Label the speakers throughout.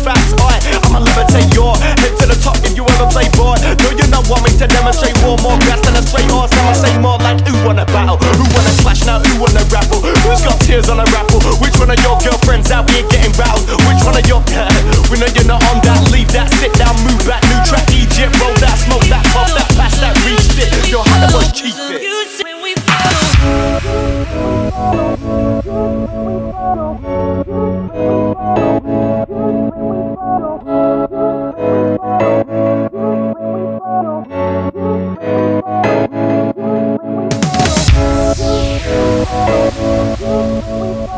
Speaker 1: facts. I, I'ma levitate your head to the top if you ever play board. No, you not want me to demonstrate war more gas than a straight horse. I'ma say more like who wanna battle, who wanna clash now, who wanna grapple, who's got tears on a raffle. Which one of your girlfriends out here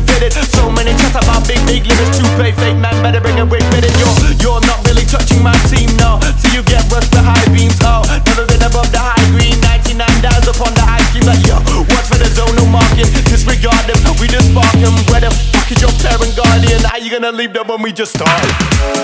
Speaker 1: fitted. So many chats about big, big limits to pay. Fake man, better bring a wig fitted. You're, you're not really touching my team, no. So you get rushed to high beams, oh. Never been above the high green. 99 dials upon the ice cream, like, yo. Watch for the zone, no marking. Disregard them, we just spark 'em. Where the fuck is your parent guardian? How you gonna leave them when we just started?